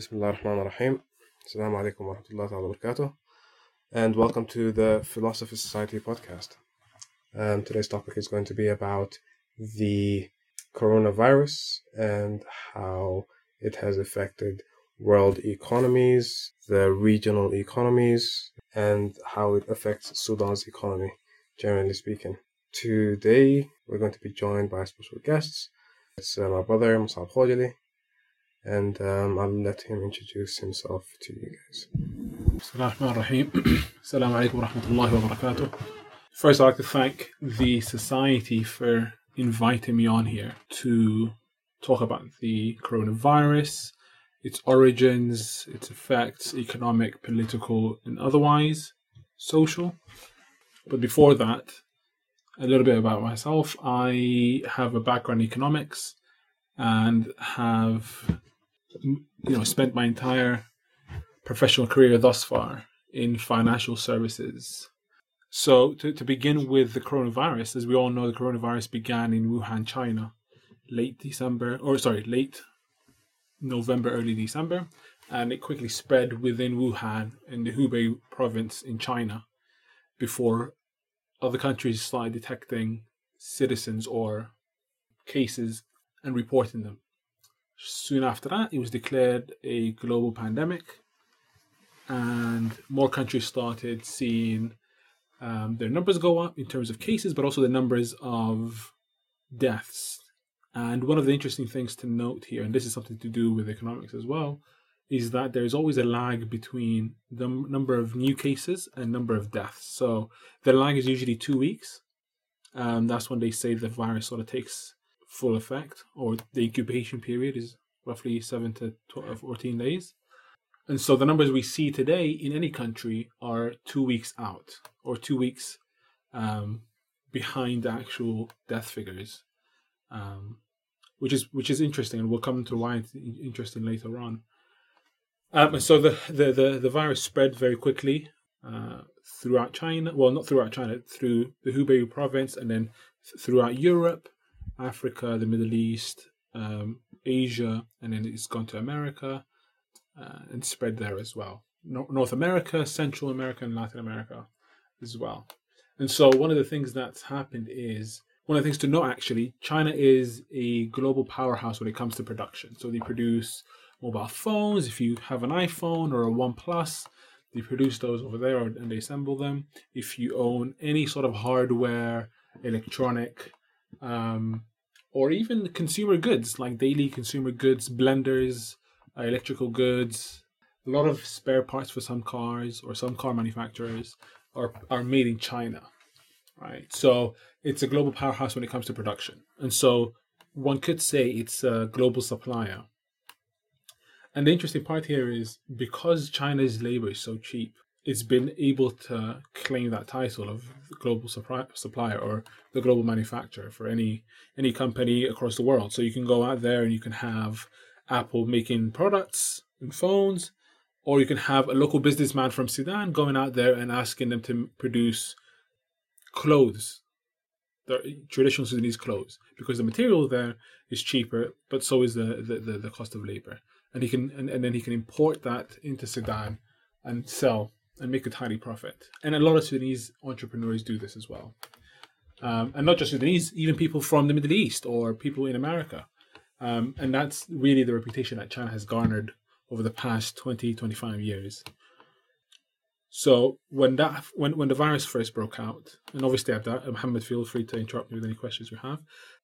بسم الله الرحمن الرحيم السلام عليكم ورحمة الله تعالى وبركاته and welcome to the Philosophy Society podcast. Um, today's topic is going to be about the coronavirus and how it has affected world economies, the regional economies, and how it affects Sudan's economy, generally speaking. Today, we're going to be joined by special guests. It's uh, my brother, Musab Khojali, and um, I'll let him introduce himself to you guys. Alaikum. First, I'd like to thank the society for inviting me on here to talk about the coronavirus, its origins, its effects, economic, political, and otherwise, social. But before that, a little bit about myself. I have a background in economics and have you know spent my entire professional career thus far in financial services. So, to, to begin with the coronavirus, as we all know, the coronavirus began in Wuhan, China, late December, or sorry, late November, early December, and it quickly spread within Wuhan in the Hubei province in China before other countries started detecting citizens or cases and reporting them. Soon after that, it was declared a global pandemic and more countries started seeing um, their numbers go up in terms of cases, but also the numbers of deaths. And one of the interesting things to note here, and this is something to do with economics as well, is that there's always a lag between the number of new cases and number of deaths. So the lag is usually two weeks. Um, that's when they say the virus sort of takes full effect, or the incubation period is roughly seven to 12, 14 days. And so the numbers we see today in any country are two weeks out or two weeks um, behind the actual death figures, um, which is which is interesting, and we'll come to why it's interesting later on. Um, so the, the, the, the virus spread very quickly uh, throughout China. Well, not throughout China, through the Hubei province, and then th- throughout Europe, Africa, the Middle East, um, Asia, and then it's gone to America uh, and spread there as well. No- North America, Central America, and Latin America as well. And so, one of the things that's happened is one of the things to note actually, China is a global powerhouse when it comes to production. So, they produce mobile phones. If you have an iPhone or a OnePlus, they produce those over there and they assemble them. If you own any sort of hardware, electronic, um, or even consumer goods like daily consumer goods, blenders, uh, electrical goods, a lot of spare parts for some cars or some car manufacturers are, are made in China, right? So it's a global powerhouse when it comes to production. And so one could say it's a global supplier. And the interesting part here is because China's labor is so cheap, it's been able to claim that title of global supply, supplier or the global manufacturer for any any company across the world. So you can go out there and you can have Apple making products and phones, or you can have a local businessman from Sudan going out there and asking them to produce clothes, the traditional Sudanese clothes, because the material there is cheaper, but so is the the, the, the cost of labor. And he can and, and then he can import that into Sudan and sell and make a tiny profit. And a lot of Sudanese entrepreneurs do this as well. Um, and not just Sudanese, even people from the Middle East or people in America. Um, and that's really the reputation that China has garnered over the past 20, 25 years. So when that when, when the virus first broke out, and obviously that, Mohammed, feel free to interrupt me with any questions you have.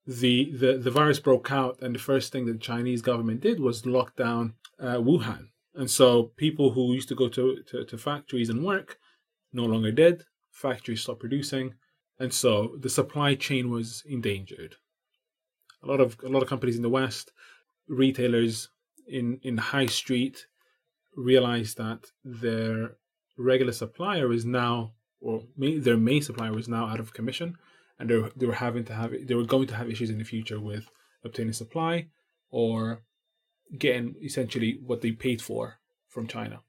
The, the the virus broke out, and the first thing that the Chinese government did was lock down uh, Wuhan. And so people who used to go to, to, to factories and work no longer did. Factories stopped producing, and so the supply chain was endangered. A lot of a lot of companies in the West, retailers in in high street, realized that their regular supplier is now, or their main supplier was now out of commission, and they were, they were having to have they were going to have issues in the future with obtaining supply or getting essentially what they paid for from China.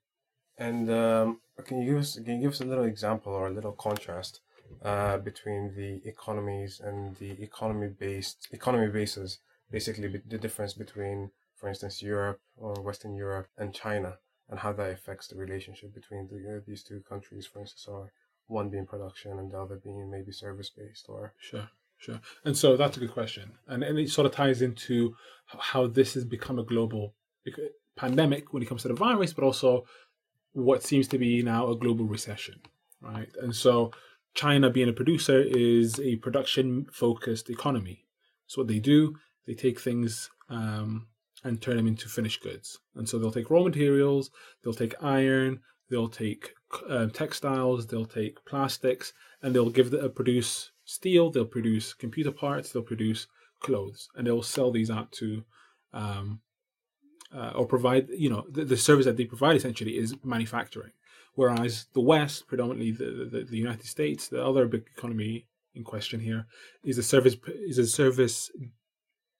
And um, can you give us can you give us a little example or a little contrast uh, between the economies and the economy based economy bases? Basically, the difference between, for instance, Europe or Western Europe and China, and how that affects the relationship between the, uh, these two countries, for instance, or one being production and the other being maybe service based or sure sure. And so that's a good question. And, and it sort of ties into how this has become a global pandemic when it comes to the virus but also what seems to be now a global recession right? And so china being a producer is a production focused economy. So what they do they take things um, and turn them into finished goods. And so they'll take raw materials they'll take iron they'll take uh, textiles, they'll take plastics, and they'll give the, uh, produce steel. They'll produce computer parts. They'll produce clothes, and they'll sell these out to, um, uh, or provide. You know, the, the, service that they provide essentially is manufacturing. Whereas the West, predominantly the, the, the United States, the other big economy in question here, is a service is a service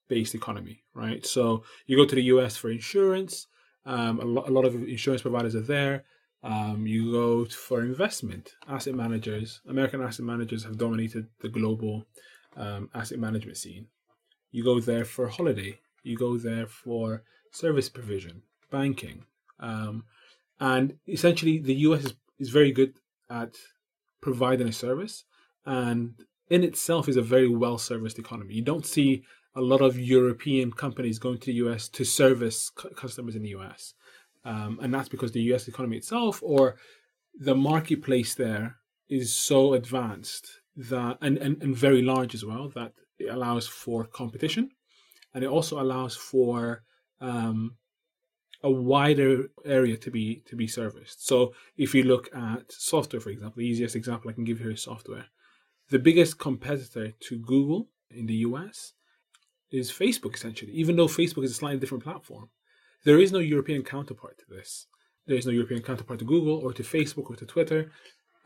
based economy, right? So you go to the U.S. for insurance. Um, a, a lot of insurance providers are there. Um, you go for investment. Asset managers, American asset managers have dominated the global um, asset management scene. You go there for holiday. You go there for service provision, banking. Um, and essentially, the US is, is very good at providing a service and in itself is a very well serviced economy. You don't see a lot of European companies going to the US to service customers in the US um, and that's because the U.S. economy itself or the marketplace there is so advanced that and, and, and very large as well that it allows for competition and it also allows for um, a wider area to be to be serviced. So if you look at software, for example, the easiest example I can give here is software. The biggest competitor to Google in the US is Facebook, essentially, even though Facebook is a slightly different platform. There is no European counterpart to this. There is no European counterpart to Google or to Facebook or to Twitter.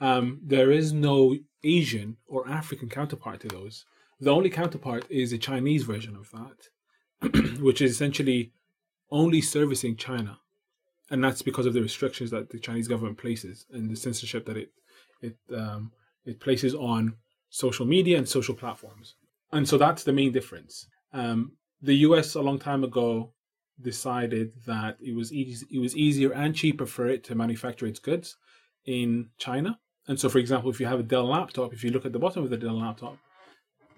Um, there is no Asian or African counterpart to those. The only counterpart is a Chinese version of that, which is essentially only servicing China, and that's because of the restrictions that the Chinese government places and the censorship that it it um, it places on social media and social platforms. And so that's the main difference. Um, the U.S. a long time ago decided that it was easy, it was easier and cheaper for it to manufacture its goods in China. And so, for example, if you have a Dell laptop, if you look at the bottom of the Dell laptop,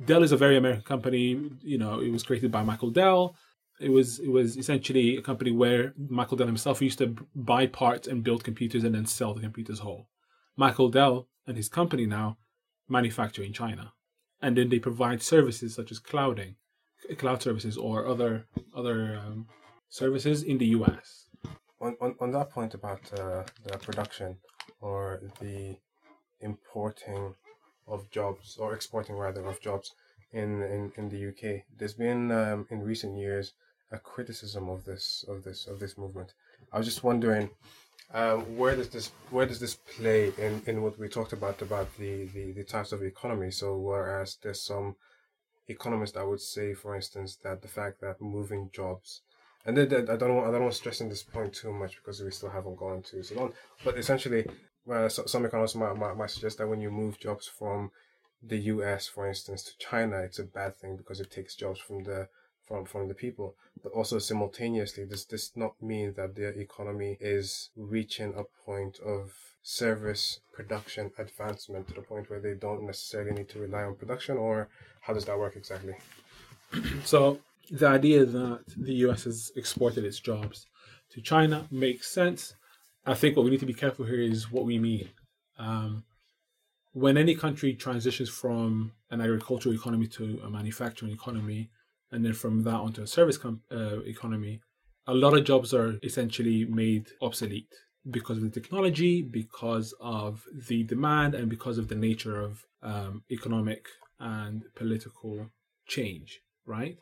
Dell is a very American company. You know, it was created by Michael Dell. It was it was essentially a company where Michael Dell himself used to buy parts and build computers and then sell the computers whole. Michael Dell and his company now manufacture in China, and then they provide services such as clouding, cloud services or other other um, services in the US. On, on, on that point about uh, the production or the importing of jobs or exporting rather of jobs in, in, in the UK, there's been um, in recent years a criticism of this of this of this movement. I was just wondering uh, where does this where does this play in, in what we talked about about the, the, the types of economy? So whereas there's some economists that would say, for instance, that the fact that moving jobs and then, I don't want I don't want to stress on this point too much because we still haven't gone to so long. But essentially, uh, some economists might, might, might suggest that when you move jobs from the U.S., for instance, to China, it's a bad thing because it takes jobs from the from from the people. But also simultaneously, does this not mean that the economy is reaching a point of service production advancement to the point where they don't necessarily need to rely on production, or how does that work exactly? so the idea that the US has exported its jobs to China makes sense. I think what we need to be careful here is what we mean. Um, when any country transitions from an agricultural economy to a manufacturing economy, and then from that onto a service com- uh, economy, a lot of jobs are essentially made obsolete because of the technology, because of the demand, and because of the nature of um, economic and political change, right?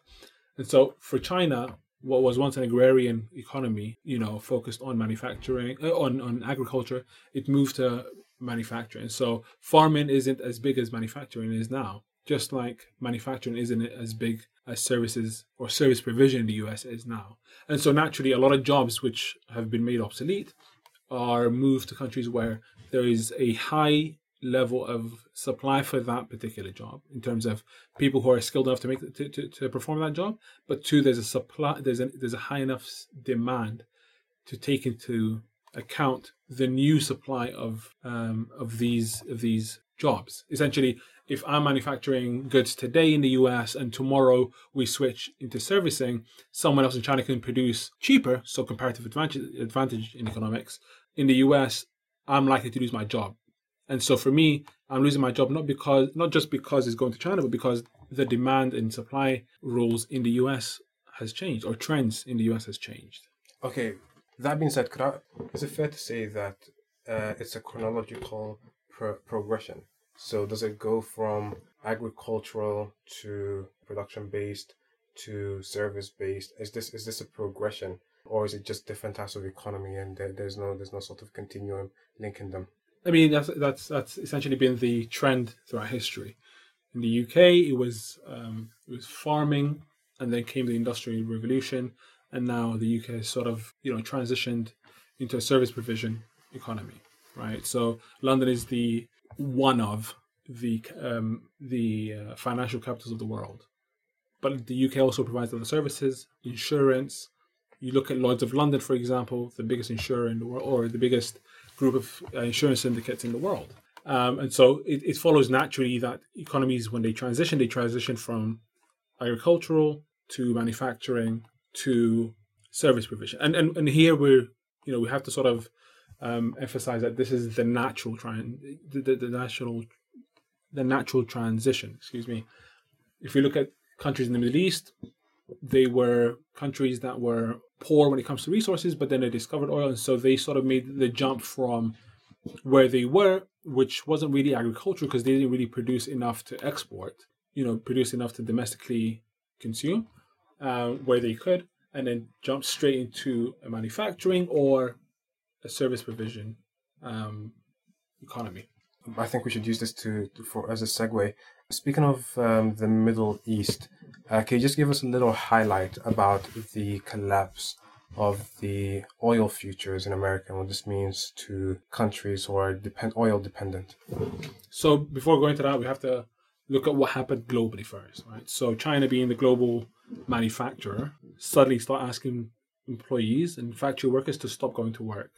And so for China, what was once an agrarian economy, you know, focused on manufacturing, uh, on, on agriculture, it moved to manufacturing. So farming isn't as big as manufacturing is now, just like manufacturing isn't as big as services or service provision in the US is now. And so naturally, a lot of jobs which have been made obsolete are moved to countries where there is a high level of supply for that particular job in terms of people who are skilled enough to make to, to, to perform that job. But two there's a supply there's a there's a high enough demand to take into account the new supply of um, of these of these jobs. Essentially if i'm manufacturing goods today in the us and tomorrow we switch into servicing someone else in china can produce cheaper so comparative advantage advantage in economics. In the us i'm likely to lose my job and so for me, I'm losing my job not because not just because it's going to China, but because the demand and supply rules in the US has changed or trends in the US has changed. Okay, that being said, I, is it fair to say that uh, it's a chronological pro- progression? So does it go from agricultural to production based to service based? Is this is this a progression, or is it just different types of economy and there, there's no there's no sort of continuum linking them? I mean, that's that's that's essentially been the trend throughout history. In the UK, it was um, it was farming, and then came the industrial revolution, and now the UK has sort of you know transitioned into a service provision economy, right? So London is the one of the um, the uh, financial capitals of the world, but the UK also provides other services, insurance. You look at Lloyd's of London, for example, the biggest insurer in the world, or the biggest group of uh, insurance syndicates in the world. Um, and so it, it, follows naturally that economies, when they transition, they transition from agricultural to manufacturing to service provision. And and, and here we're, you know, we have to sort of um, emphasize that this is the natural trend, the, the, the natural, the natural transition. Excuse me. If we look at countries in the Middle East, they were countries that were poor when it comes to resources, but then they discovered oil, and so they sort of made the jump from where they were, which wasn't really agriculture because they didn't really produce enough to export, you know, produce enough to domestically consume, uh, where they could, and then jump straight into a manufacturing or a service provision um, economy. I think we should use this to, for as a segue. Speaking of um, the Middle East, uh, can you just give us a little highlight about the collapse of the oil futures in America and what this means to countries who are depend oil dependent? So before going to that, we have to look at what happened globally first, right? So China being the global manufacturer suddenly start asking employees and factory workers to stop going to work,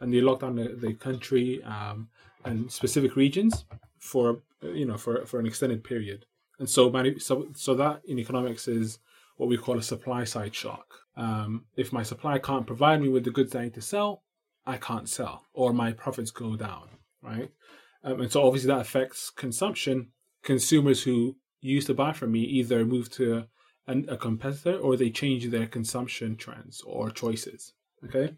and they locked down the, the country um, and specific regions for you know for for an extended period. And so, many, so so that in economics is what we call a supply side shock. Um, if my supply can't provide me with the goods I need to sell, I can't sell, or my profits go down, right? Um, and so obviously that affects consumption. Consumers who used to buy from me either move to a competitor or they change their consumption trends or choices. Okay,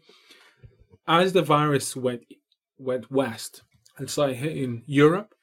as the virus went went west and started hitting Europe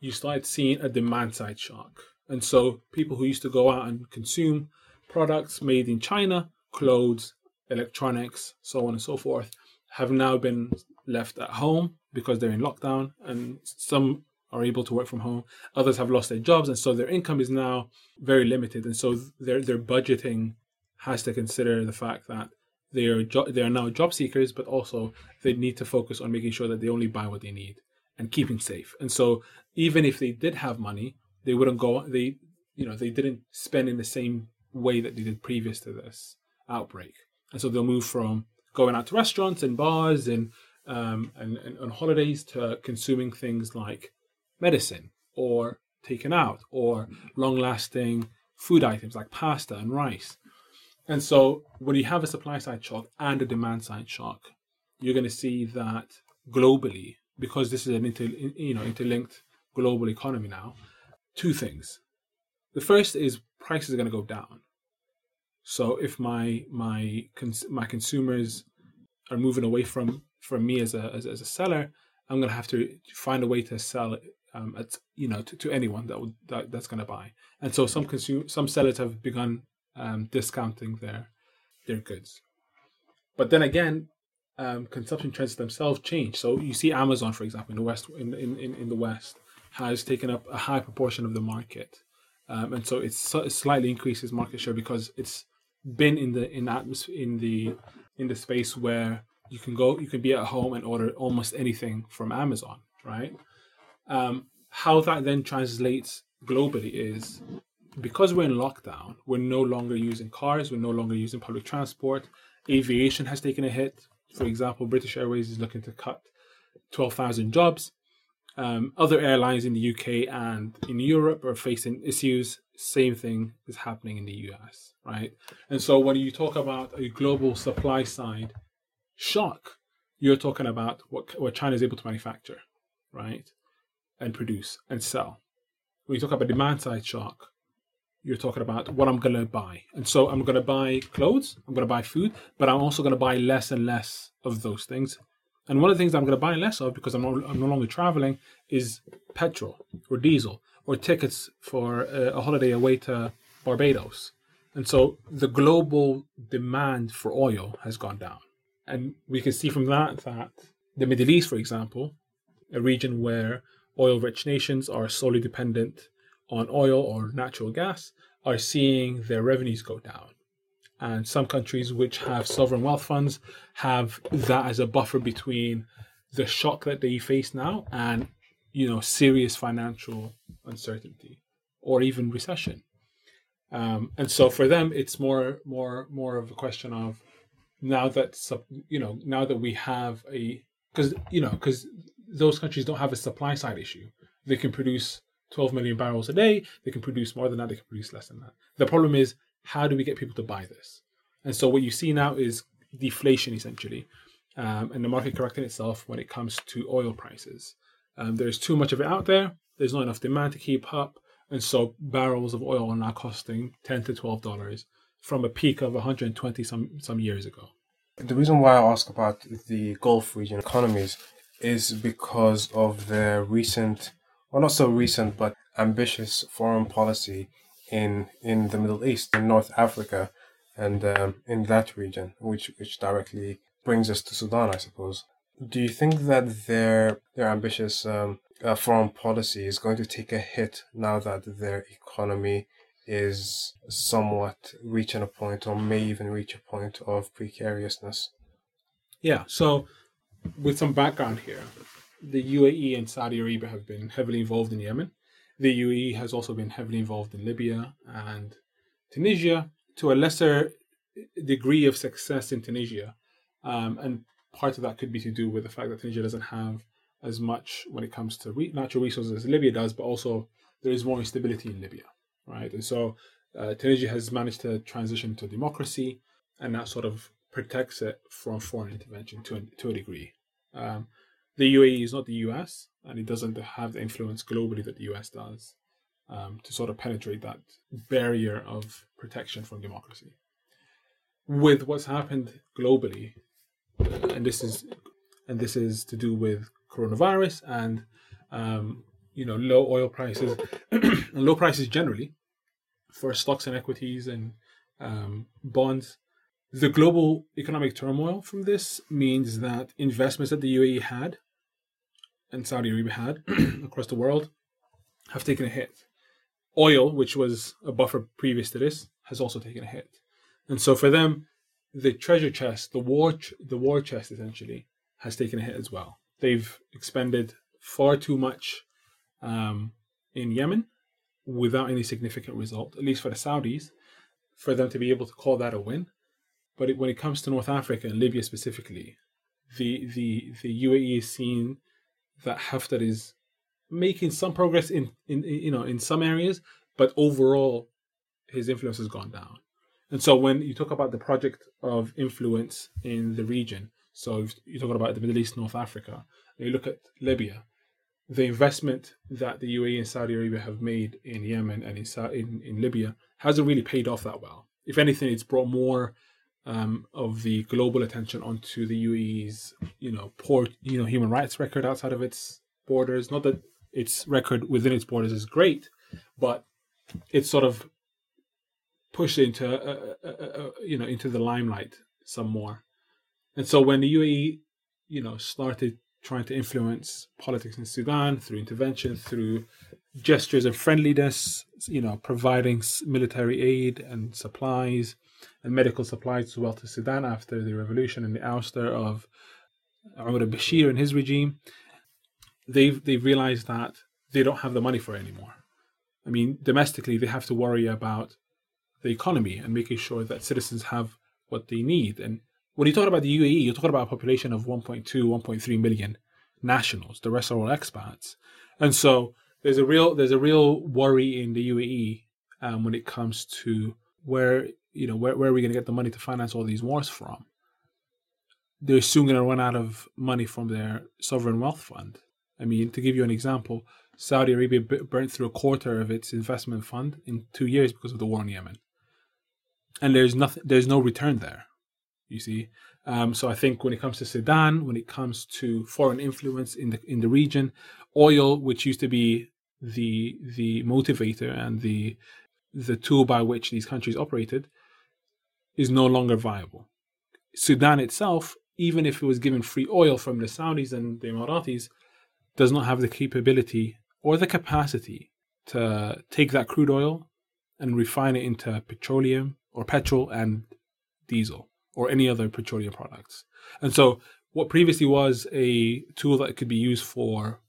you started seeing a demand side shock. And so people who used to go out and consume products made in China, clothes, electronics, so on and so forth, have now been left at home because they're in lockdown and some are able to work from home. Others have lost their jobs and so their income is now very limited. And so their their budgeting has to consider the fact that they are jo- they are now job seekers, but also they need to focus on making sure that they only buy what they need and keeping safe. And so even if they did have money, they wouldn't go they you know, they didn't spend in the same way that they did previous to this outbreak. And so they'll move from going out to restaurants and bars and um, and, and on holidays to consuming things like medicine or taken out or long lasting food items like pasta and rice. And so when you have a supply side shock and a demand side shock, you're going to see that globally because this is an inter, you know interlinked global economy now, two things. The first is prices are going to go down. So if my my cons- my consumers are moving away from from me as a as, as a seller, I'm going to have to find a way to sell it um, at you know to, to anyone that would that, that's going to buy. And so some consume some sellers have begun um, discounting their their goods. But then again, um, consumption trends themselves change. So you see Amazon, for example, in the West, in, in, in the West, has taken up a high proportion of the market, um, and so it's it slightly increases market share because it's been in the in atmosphere in the in the space where you can go, you can be at home and order almost anything from Amazon, right? Um, how that then translates globally is because we're in lockdown, we're no longer using cars, we're no longer using public transport. Aviation has taken a hit. For example, British Airways is looking to cut 12,000 jobs. Um, other airlines in the UK and in Europe are facing issues. Same thing is happening in the US, right? And so when you talk about a global supply side shock, you're talking about what, what China is able to manufacture, right? And produce and sell. When you talk about demand side shock, you're talking about what I'm to buy. And so I'm to buy clothes, I'm to buy food, but I'm also to buy less and less of those things. And one of the things I'm to buy less of because I'm no, I'm no longer traveling is petrol or diesel or tickets for a, a holiday away to Barbados. And so the global demand for oil has gone down. And we can see from that that the Middle East, for example, a region where oil rich nations are solely dependent on oil or natural gas, are seeing their revenues go down. And some countries which have sovereign wealth funds have that as a buffer between the shock that they face now and you know serious financial uncertainty or even recession. Um, and so for them, it's more more more of a question of now that you know now that we have a because you know because those countries don't have a supply side issue. They can produce 12 million barrels a day. They can produce more than that. They can produce less than that. The problem is how do we get people to buy this? And so what you see now is deflation essentially, um, and the market correcting itself when it comes to oil prices. Um, there's too much of it out there. There's not enough demand to keep up, and so barrels of oil are now costing 10 to 12 dollars from a peak of 120 some some years ago. The reason why I ask about the Gulf region economies is because of the recent, well, not so recent, but ambitious foreign policy in in the Middle East, in North Africa, and um, in that region, which which directly brings us to Sudan, I suppose. Do you think that their their ambitious um, uh, foreign policy is going to take a hit now that their economy is somewhat reaching a point, or may even reach a point of precariousness? Yeah. So, with some background here, the UAE and Saudi Arabia have been heavily involved in Yemen. The UAE has also been heavily involved in Libya and Tunisia to a lesser degree of success in Tunisia. Um, and part of that could be to do with the fact that Tunisia doesn't have as much when it comes to re- natural resources as Libya does, but also there is more instability in Libya, right? And so uh, Tunisia has managed to transition to democracy, and that sort of protects it from foreign intervention to a, to a degree. Um, the UAE is not the US, and it doesn't have the influence globally that the US does um, to sort of penetrate that barrier of protection from democracy. With what's happened globally, and this is and this is to do with coronavirus and um, you know low oil prices and low prices generally for stocks and equities and um, bonds. The global economic turmoil from this means that investments that the UAE had and Saudi Arabia had across the world have taken a hit. Oil, which was a buffer previous to this, has also taken a hit. And so for them, the treasure chest, the war, the war chest essentially, has taken a hit as well. They've expended far too much um, in Yemen without any significant result, at least for the Saudis, for them to be able to call that a win. But it, when it comes to North Africa and Libya specifically, the the the UAE is seen that Haftar is making some progress in, in, you know in some areas, but overall his influence has gone down. And so when you talk about the project of influence in the region, so you're talking about the Middle East, North Africa, and you look at Libya, the investment that the UAE and Saudi Arabia have made in Yemen and in, in, in Libya hasn't really paid off that well. If anything, it's brought more um, of the global attention onto the UAE's, you know, poor, you know, human rights record outside of its borders. Not that its record within its borders is great, but it's sort of pushed into, uh, uh, uh, you know, into the limelight some more. And so when the UAE, you know, started trying to influence politics in Sudan through intervention, through gestures of friendliness, you know, providing military aid and supplies, and medical supplies as well to Sudan after the revolution and the ouster of Umar al-Bashir and his regime. they've they've realized that they don't have the money for it anymore. I mean, domestically, they have to worry about the economy and making sure that citizens have what they need. And when you talk about the UAE, you're talking about a population of 1.2, 1.3 million nationals. The rest are all expats, and so there's a real there's a real worry in the UAE um, when it comes to where you know where, where are we going to get the money to finance all these wars from. They're soon going to run out of money from their sovereign wealth fund. I mean, to give you an example, Saudi Arabia burnt through a quarter of its investment fund in two years because of the war in Yemen, and there's nothing, there's no return there. You see, um, so I think when it comes to Sudan, when it comes to foreign influence in the in the region, oil, which used to be the the motivator and the the tool by which these countries operated, is no longer viable. Sudan itself, even if it was given free oil from the Saudis and the Emiratis, does not have the capability or the capacity to take that crude oil and refine it into petroleum or petrol and diesel or any other petroleum products. And so, what previously was a tool that could be used for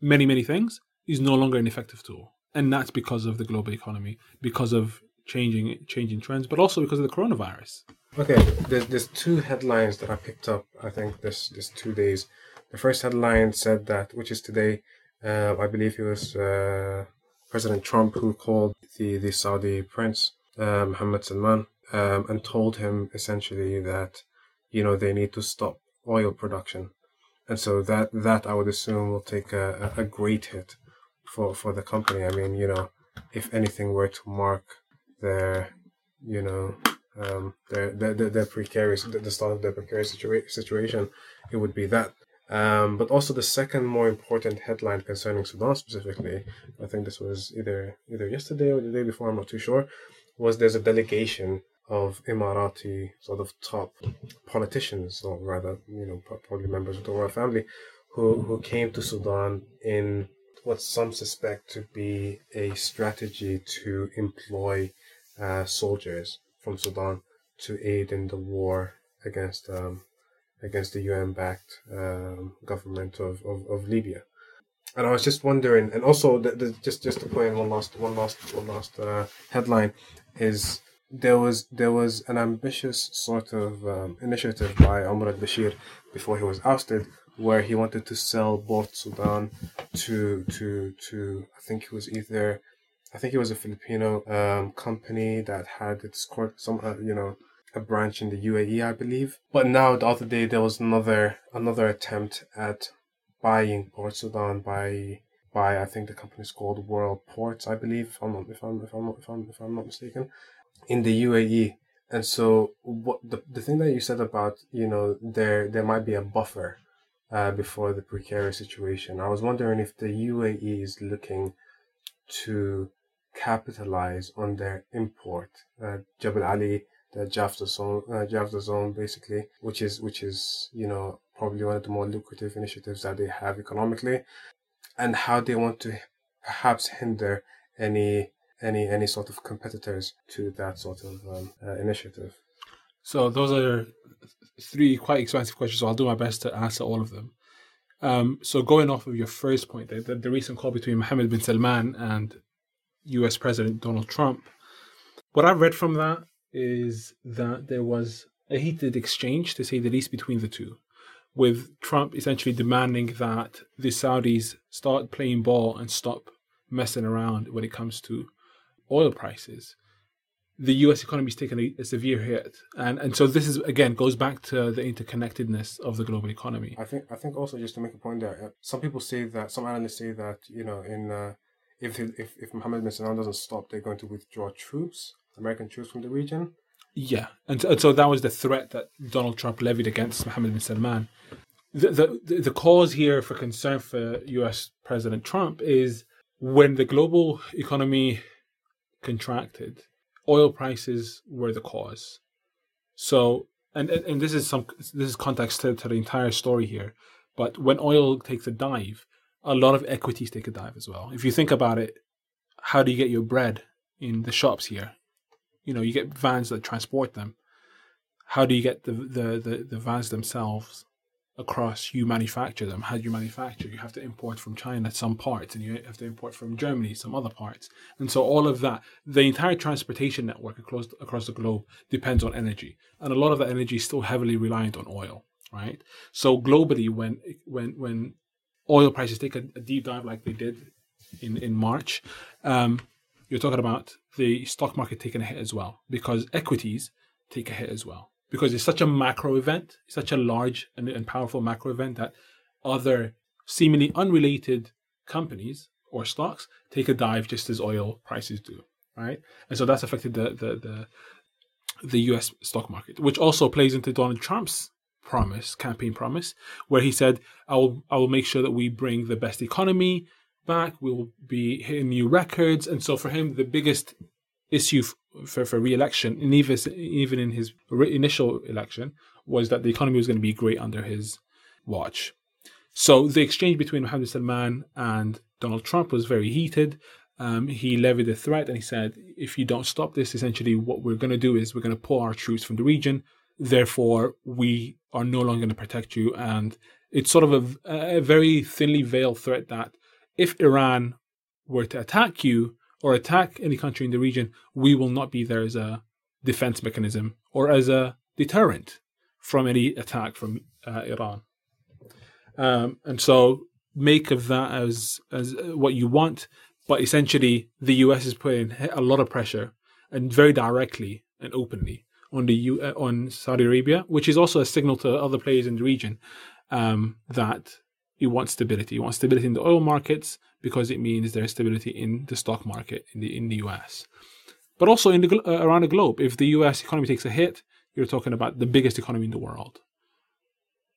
many, many things is no longer an effective tool. And that's because of the global economy, because of changing changing trends, but also because of the coronavirus. Okay, there's, there's two headlines that I picked up. I think this this two days. The first headline said that, which is today, uh, I believe it was uh, President Trump who called the the Saudi prince uh, Mohammed Salman um, and told him essentially that you know they need to stop oil production, and so that that I would assume will take a, a great hit for for the company. I mean, you know, if anything were to mark their you know um, their, their, their, precarious the start of their precarious situa- situation, it would be that. Um, but also the second more important headline concerning Sudan specifically, I think this was either either yesterday or the day before, I'm not too sure, was there's a delegation of Emirati sort of top politicians, or rather, you know, probably members of the royal family, who, who came to Sudan in what some suspect to be a strategy to employ uh, soldiers from Sudan to aid in the war against um, against the UN-backed um, government of, of, of, Libya. And I was just wondering, and also the, the, just just to put in one last one last one last uh, headline is there was there was an ambitious sort of um, initiative by Omar al-Bashir before he was ousted, where he wanted to sell Port Sudan to to to I think it was either I think it was a Filipino um, company that had its court some uh, you know a branch in the UAE I believe. But now the other day there was another another attempt at buying Port Sudan by by I think the company is called World Ports I believe if I'm not if I'm if I'm not, if I'm if I'm not mistaken in the UAE. And so, what the the thing that you said about you know there there might be a buffer uh, before the precarious situation. I was wondering if the UAE is looking to capitalize on their import, uh, Jebel Ali, the JAFZA zone, uh, JAFZA zone, basically, which is which is you know probably one of the more lucrative initiatives that they have economically, and how they want to perhaps hinder any any any sort of competitors to that sort of um, uh, initiative? So those are three quite expensive questions. So I'll do my best to answer all of them. Um, so going off of your first point, the, the, the recent call between Mohammed bin Salman and U.S. President Donald Trump, what I've read from that is that there was a heated exchange, to say the least, between the two, with Trump essentially demanding that the Saudis start playing ball and stop messing around when it comes to oil prices, the U.S. economy is taking a, a, severe hit, and and so this is again goes back to the interconnectedness of the global economy. I think I think also just to make a point there, uh, some people say that some analysts say that you know in uh, if if if Mohammed bin Salman doesn't stop, they're going to withdraw troops, American troops from the region. Yeah, and, and so that was the threat that Donald Trump levied against Mohammed bin Salman. The, the the cause here for concern for U.S. President Trump is when the global economy contracted, oil prices were the cause. So, and and and this is some this is context to, to the entire story here. But when oil takes a dive, a lot of equities take a dive as well. If you think about it, how do you get your bread in the shops here? You know, you get vans that transport them. How do you get the the the, the vans themselves across you manufacture them. How do you manufacture? You have to import from China some parts, and you have to import from Germany some other parts. And so all of that, the entire transportation network across across the globe depends on energy, and a lot of that energy is still heavily reliant on oil. Right. So globally, when when when oil prices take a, a deep dive like they did in in March, um, you're talking about the stock market taking a hit as well because equities take a hit as well because it's such a macro event, such a large and, and powerful macro event that other seemingly unrelated companies or stocks take a dive just as oil prices do, right? And so that's affected the the the, the U.S. stock market, which also plays into Donald Trump's promise, campaign promise, where he said, "I will I will make sure that we bring the best economy back. We will be hitting new records." And so for him, the biggest issue for, for re-election, and even even in his initial election, was that the economy was going to be great under his watch. So the exchange between Mohammed Salman and Donald Trump was very heated. Um, he levied a threat and he said, if you don't stop this, essentially what we're going to do is we're going to pull our troops from the region. Therefore, we are no longer going to protect you. And it's sort of a, a very thinly veiled threat that if Iran were to attack you, or attack any country in the region, we will not be there as a defense mechanism or as a deterrent from any attack from uh, Iran. Um, and so make of that as as what you want, but essentially the US is putting a lot of pressure and very directly and openly on the U, uh, on Saudi Arabia, which is also a signal to other players in the region um, that you want stability. You want stability in the oil markets because it means there's stability in the stock market in the in the US, but also in the uh, around the globe. If the US economy takes a hit, you're talking about the biggest economy in the world,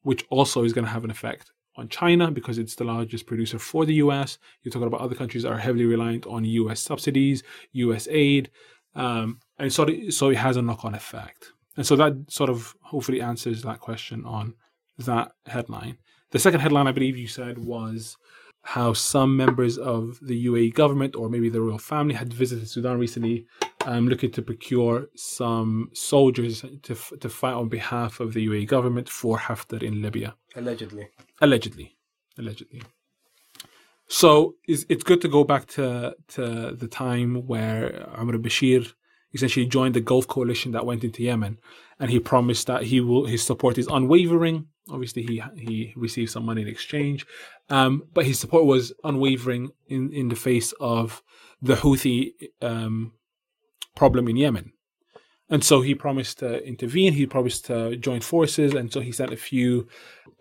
which also is going to have an effect on China because it's the largest producer for the US. You're talking about other countries that are heavily reliant on US subsidies, US aid, um, and so so it has a knock-on effect. And so that sort of hopefully answers that question on that headline. The second headline I believe you said was how some members of the UAE government or maybe the royal family had visited Sudan recently, um, looking to procure some soldiers to to fight on behalf of the UAE government for Haftar in Libya. Allegedly. Allegedly. Allegedly. So it's, it's good to go back to to the time where Omar Bashir essentially joined the Gulf coalition that went into Yemen, and he promised that he will his support is unwavering. Obviously, he he received some money in exchange, um, but his support was unwavering in in the face of the Houthi um, problem in Yemen. And so he promised to intervene. He promised to join forces, and so he sent a few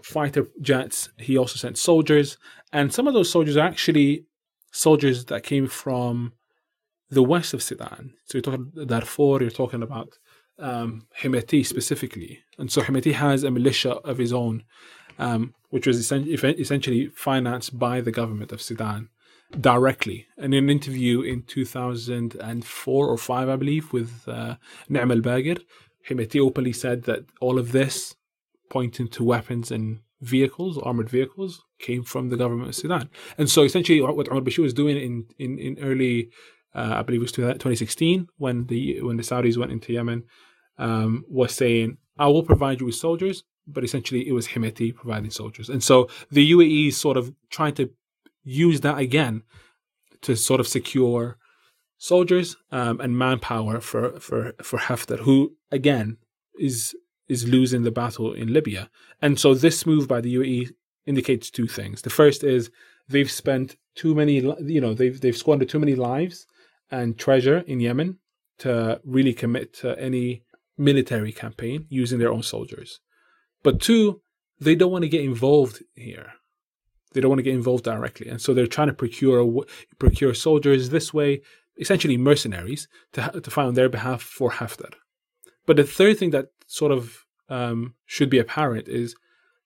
fighter jets. He also sent soldiers, and some of those soldiers are actually soldiers that came from the west of Sudan. So you're talking Darfur, you're talking about um, Hemeti specifically. And so Hemeti has a militia of his own, um, which was essentially financed by the government of Sudan directly. And in an interview in 2004 or 5, I believe, with uh, Nima Elbagir, Hemeti openly said that all of this, pointing to weapons and vehicles, armored vehicles, came from the government of Sudan. And so essentially what Umar Bashir was doing in, in, in early uh, I believe it was 2016 when the when the Saudis went into Yemen, um, was saying, "I will provide you with soldiers," but essentially it was Hemeti providing soldiers, and so the UAE is sort of trying to use that again to sort of secure soldiers um, and manpower for for for Haftar, who again is is losing the battle in Libya, and so this move by the UAE indicates two things. The first is they've spent too many, you know, they've they've squandered too many lives and treasure in Yemen to really commit to any military campaign using their own soldiers. But two, they don't want to get involved here. They don't want to get involved directly, and so they're trying to procure procure soldiers this way, essentially mercenaries, to to fight on their behalf for Haftar. But the third thing that sort of um, should be apparent is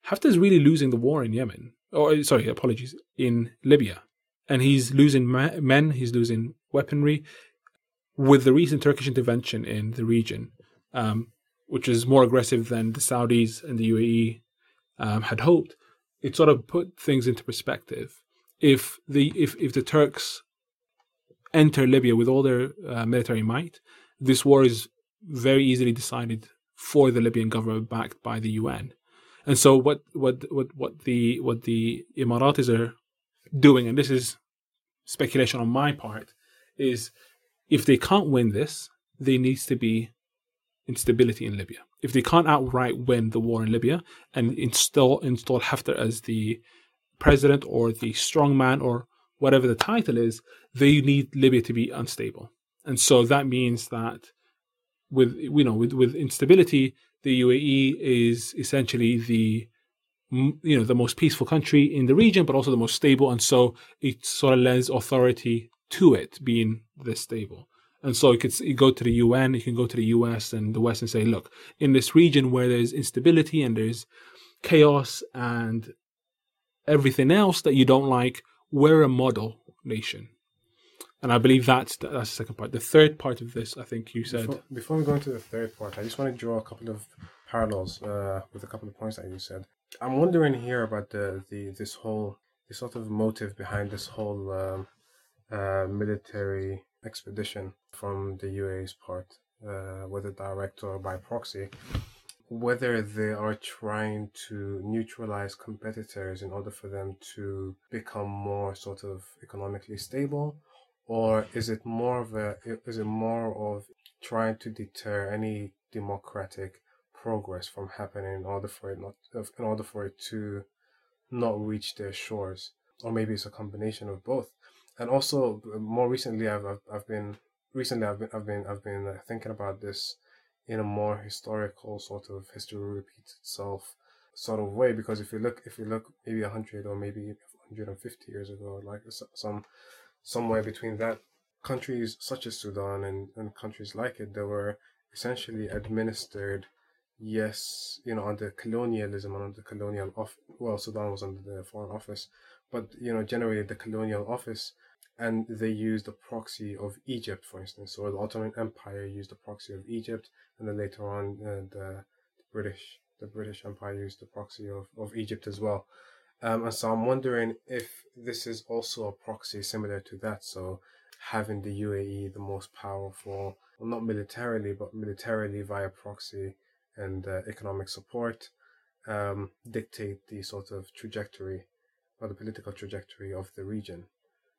Haftar is really losing the war in Yemen. Or sorry, apologies, in Libya and he's losing men, he's losing weaponry. With the recent Turkish intervention in the region, um, which is more aggressive than the Saudis and the UAE um, had hoped, it sort of put things into perspective. If the if if the Turks enter Libya with all their uh, military might, this war is very easily decided for the Libyan government, backed by the UN. And so what what what what the what the Emiratis are doing, and this is speculation on my part, is if they can't win this, there needs to be instability in Libya. If they can't outright win the war in Libya and install install Haftar as the president or the strongman or whatever the title is, they need Libya to be unstable. And so that means that with you know with, with instability, the UAE is essentially the you know the most peaceful country in the region, but also the most stable, and so it sort of lends authority to it being this stable. And so you could go to the UN, you can go to the US and the West and say, look, in this region where there's instability and there's chaos and everything else that you don't like, we're a model nation. And I believe that's that's the second part. The third part of this, I think you said. Before, before we go into the third part, I just want to draw a couple of parallels uh, with a couple of points that you said. I'm wondering here about the, the this whole the sort of motive behind this whole um, uh, military expedition from the UAE's part, uh, whether direct or by proxy, whether they are trying to neutralize competitors in order for them to become more sort of economically stable, or is it more of a is it more of trying to deter any democratic progress from happening in order for it not in order for it to not reach their shores. Or maybe it's a combination of both. And also more recently I've, I've, I've been recently I've been I've been I've been uh, thinking about this in a more historical sort of history repeats itself sort of way. Because if you look if you look maybe 100 or maybe 150 years ago like some somewhere between that countries such as Sudan and, and countries like it they were essentially administered yes, you know, under colonialism and under colonial off well, Sudan was under the Foreign Office, but you know, generally the colonial office, and they used the proxy of Egypt, for instance. So the Ottoman Empire used the proxy of Egypt, and then later on uh, the British the British Empire used the proxy of, of Egypt as well. Um, and so I'm wondering if this is also a proxy similar to that. So having the UAE the most powerful, well, not militarily, but militarily via proxy, and uh, economic support um, dictate the sort of trajectory or the political trajectory of the region.